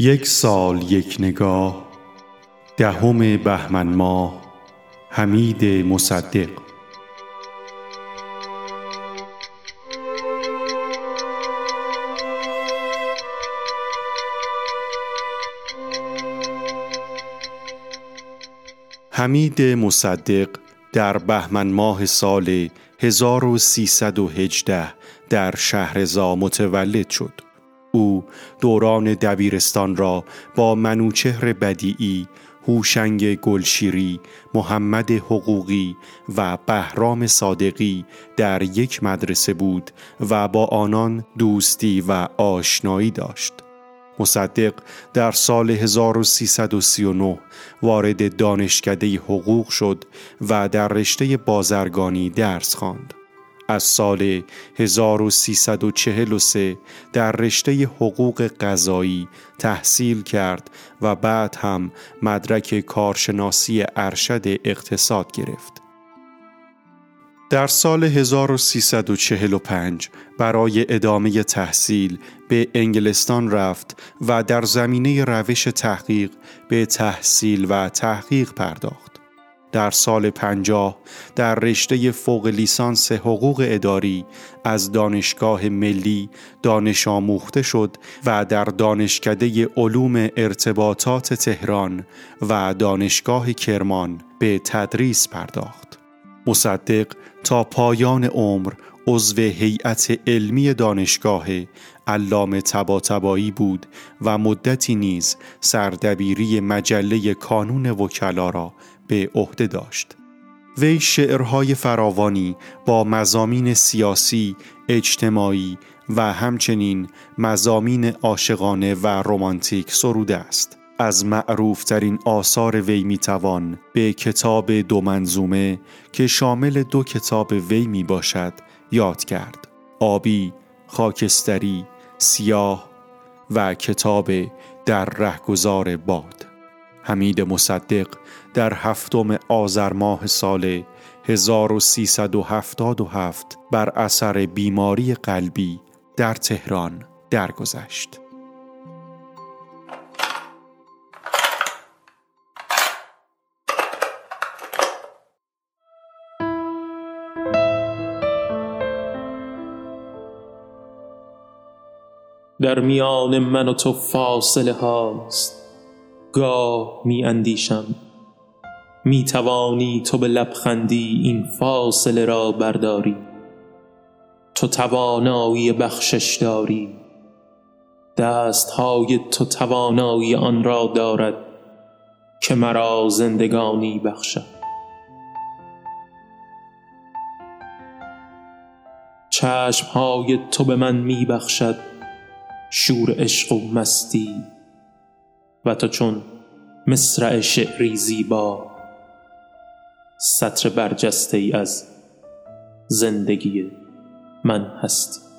یک سال یک نگاه دهم بهمن ماه حمید مصدق حمید مصدق در بهمن ماه سال 1318 در شهرزا متولد شد. او دوران دبیرستان را با منوچهر بدیعی، هوشنگ گلشیری، محمد حقوقی و بهرام صادقی در یک مدرسه بود و با آنان دوستی و آشنایی داشت. مصدق در سال 1339 وارد دانشکده حقوق شد و در رشته بازرگانی درس خواند. از سال 1343 در رشته حقوق قضایی تحصیل کرد و بعد هم مدرک کارشناسی ارشد اقتصاد گرفت. در سال 1345 برای ادامه تحصیل به انگلستان رفت و در زمینه روش تحقیق به تحصیل و تحقیق پرداخت. در سال 50 در رشته فوق لیسانس حقوق اداری از دانشگاه ملی دانش آموخته شد و در دانشکده علوم ارتباطات تهران و دانشگاه کرمان به تدریس پرداخت. مصدق تا پایان عمر عضو هیئت علمی دانشگاه علامه تباتبایی بود و مدتی نیز سردبیری مجله کانون وکلا را به عهده داشت. وی شعرهای فراوانی با مزامین سیاسی، اجتماعی و همچنین مزامین عاشقانه و رمانتیک سروده است. از معروفترین آثار وی می‌توان به کتاب دو منظومه که شامل دو کتاب وی می باشد یاد کرد. آبی، خاکستری، سیاه و کتاب در رهگذار باد. حمید مصدق در هفتم آذر ماه سال 1377 بر اثر بیماری قلبی در تهران درگذشت. در میان من و تو فاصله هاست گاه می اندیشم. می توانی تو به لبخندی این فاصله را برداری. تو توانایی بخشش داری. دستهای تو توانایی آن را دارد که مرا زندگانی بخشد. چشمهای تو به من می بخشد. شور عشق و مستی و تو چون مصرع شعری زیبا سطر برجسته ای از زندگی من هستی.